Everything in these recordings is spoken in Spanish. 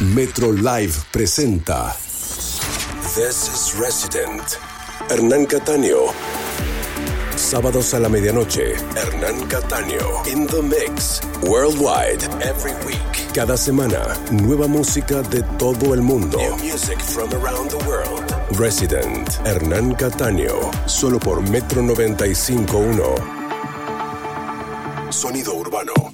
Metro Live presenta This is Resident. Hernán Cataño. Sábados a la medianoche, Hernán Cataño. In the Mix. Worldwide. Every week. Cada semana, nueva música de todo el mundo. New music from around the world. Resident. Hernán Cataño. Solo por Metro 95.1. Sonido urbano.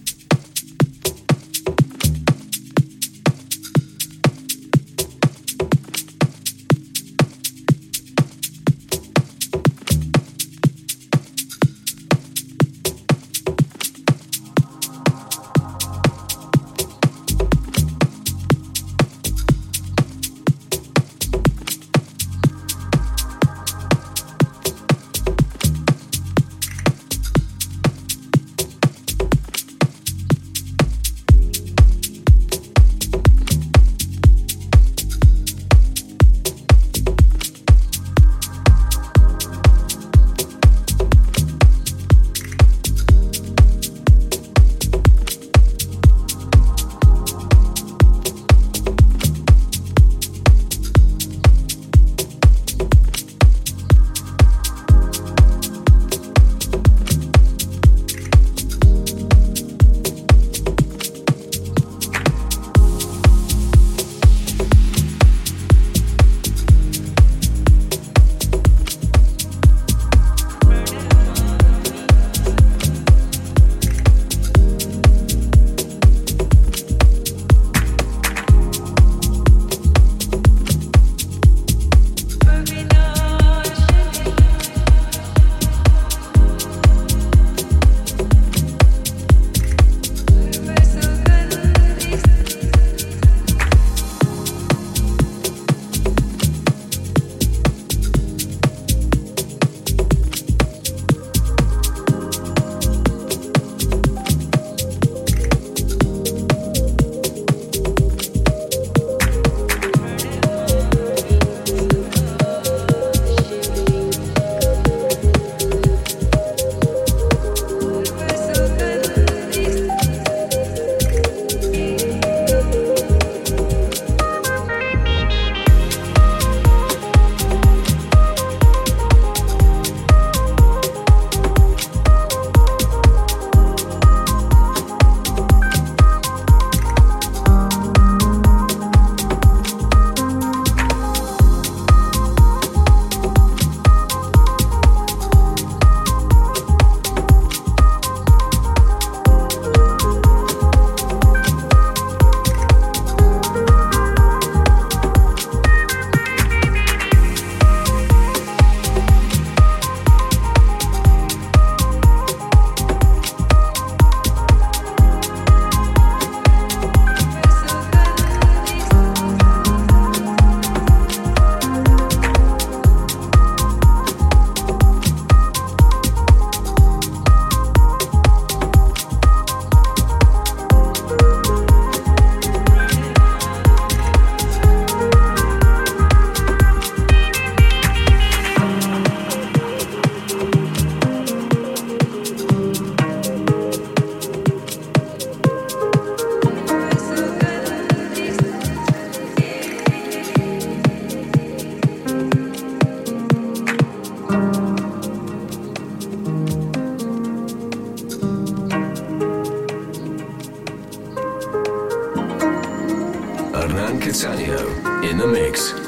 Adnan Catania in the mix.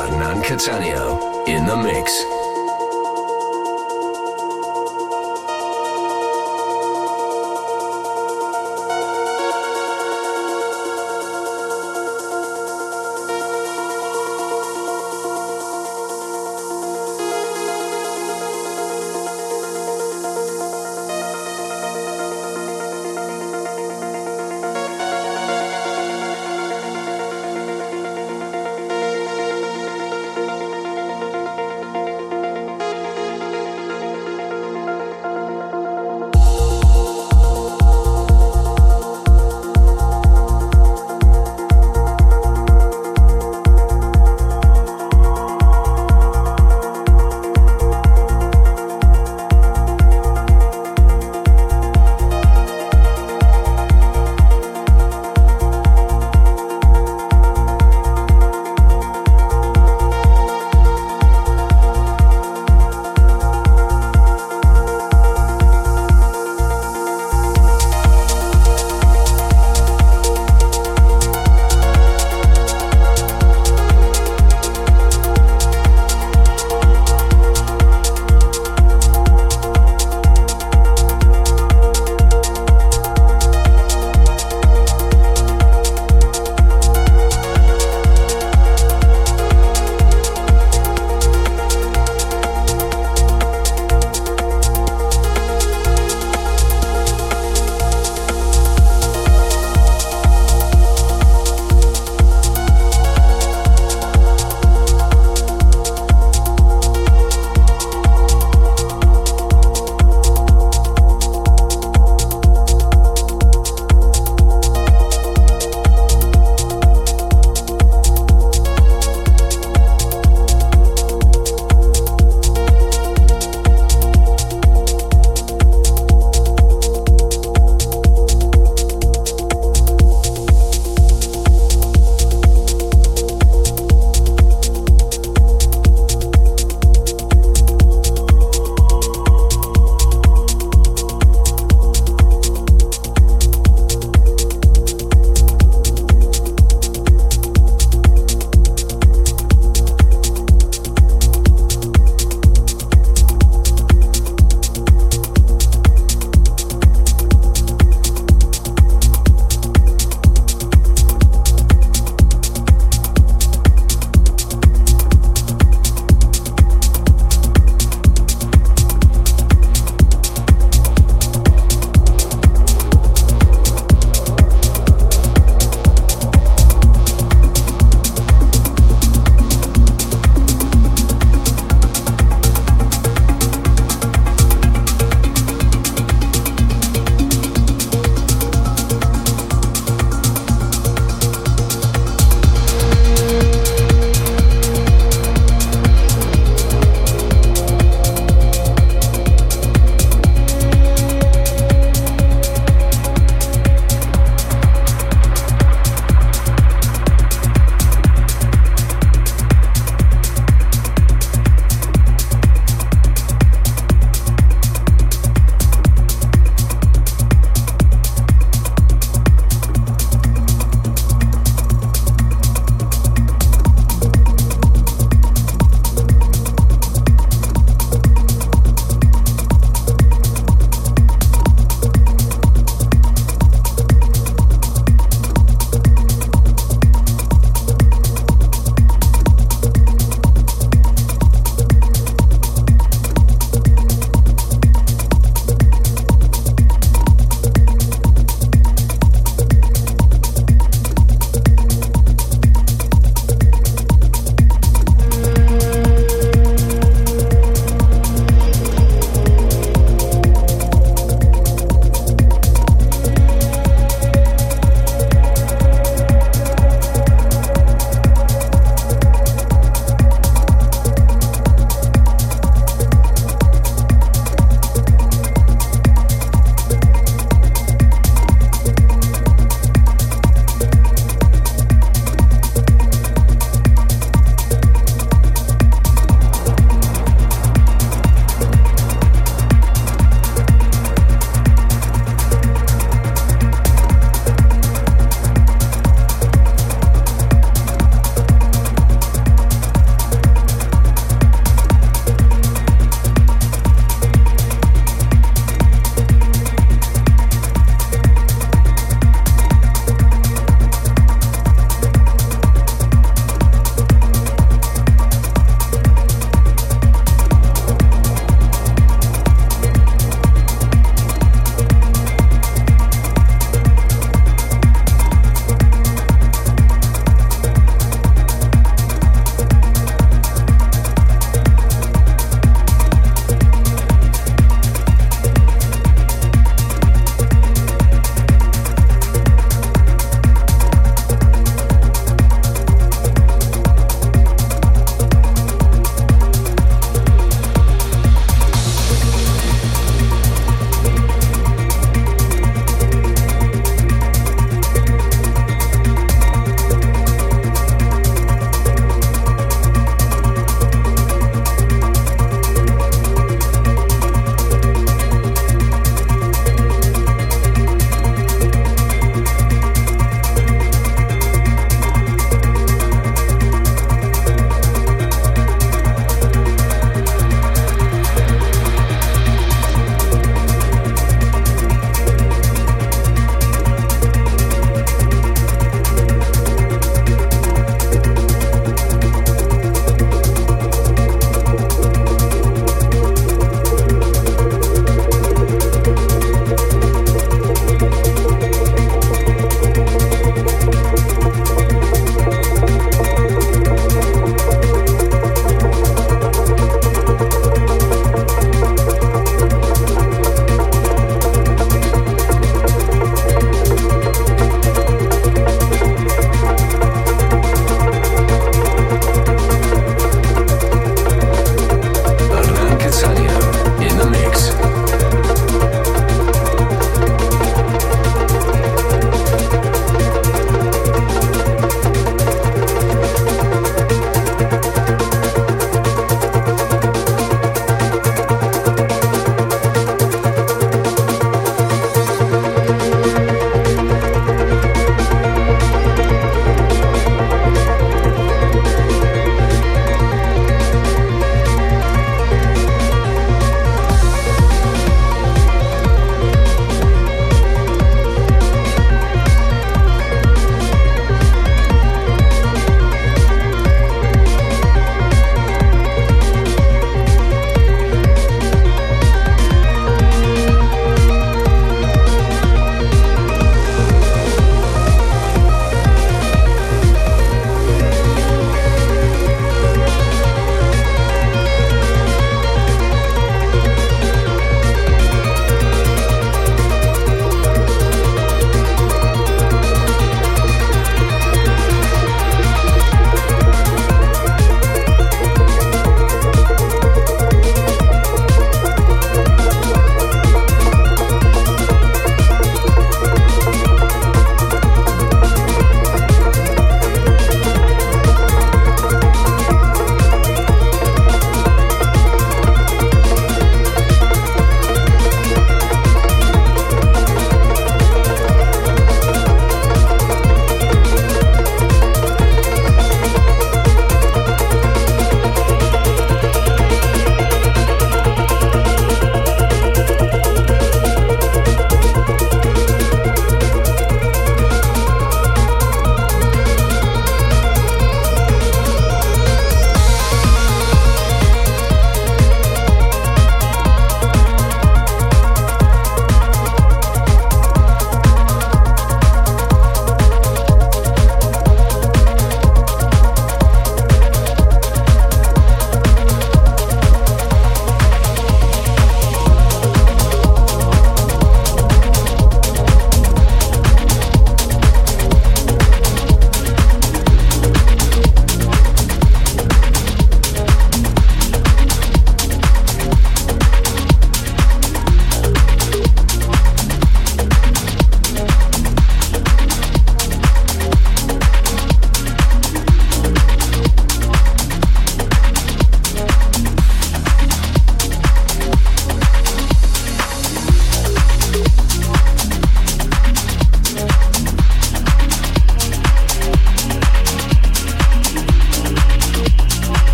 Hernan Catania in the mix.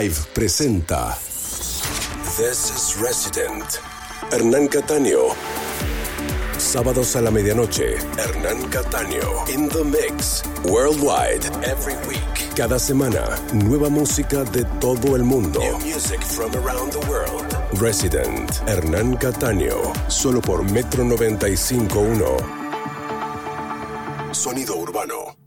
Live presenta This is Resident. Hernán Cataño. Sábados a la medianoche. Hernán Cataño. In the mix. Worldwide. Every week. Cada semana. Nueva música de todo el mundo. New music from around the world. Resident. Hernán Cataño. Solo por Metro 95.1. Sonido urbano.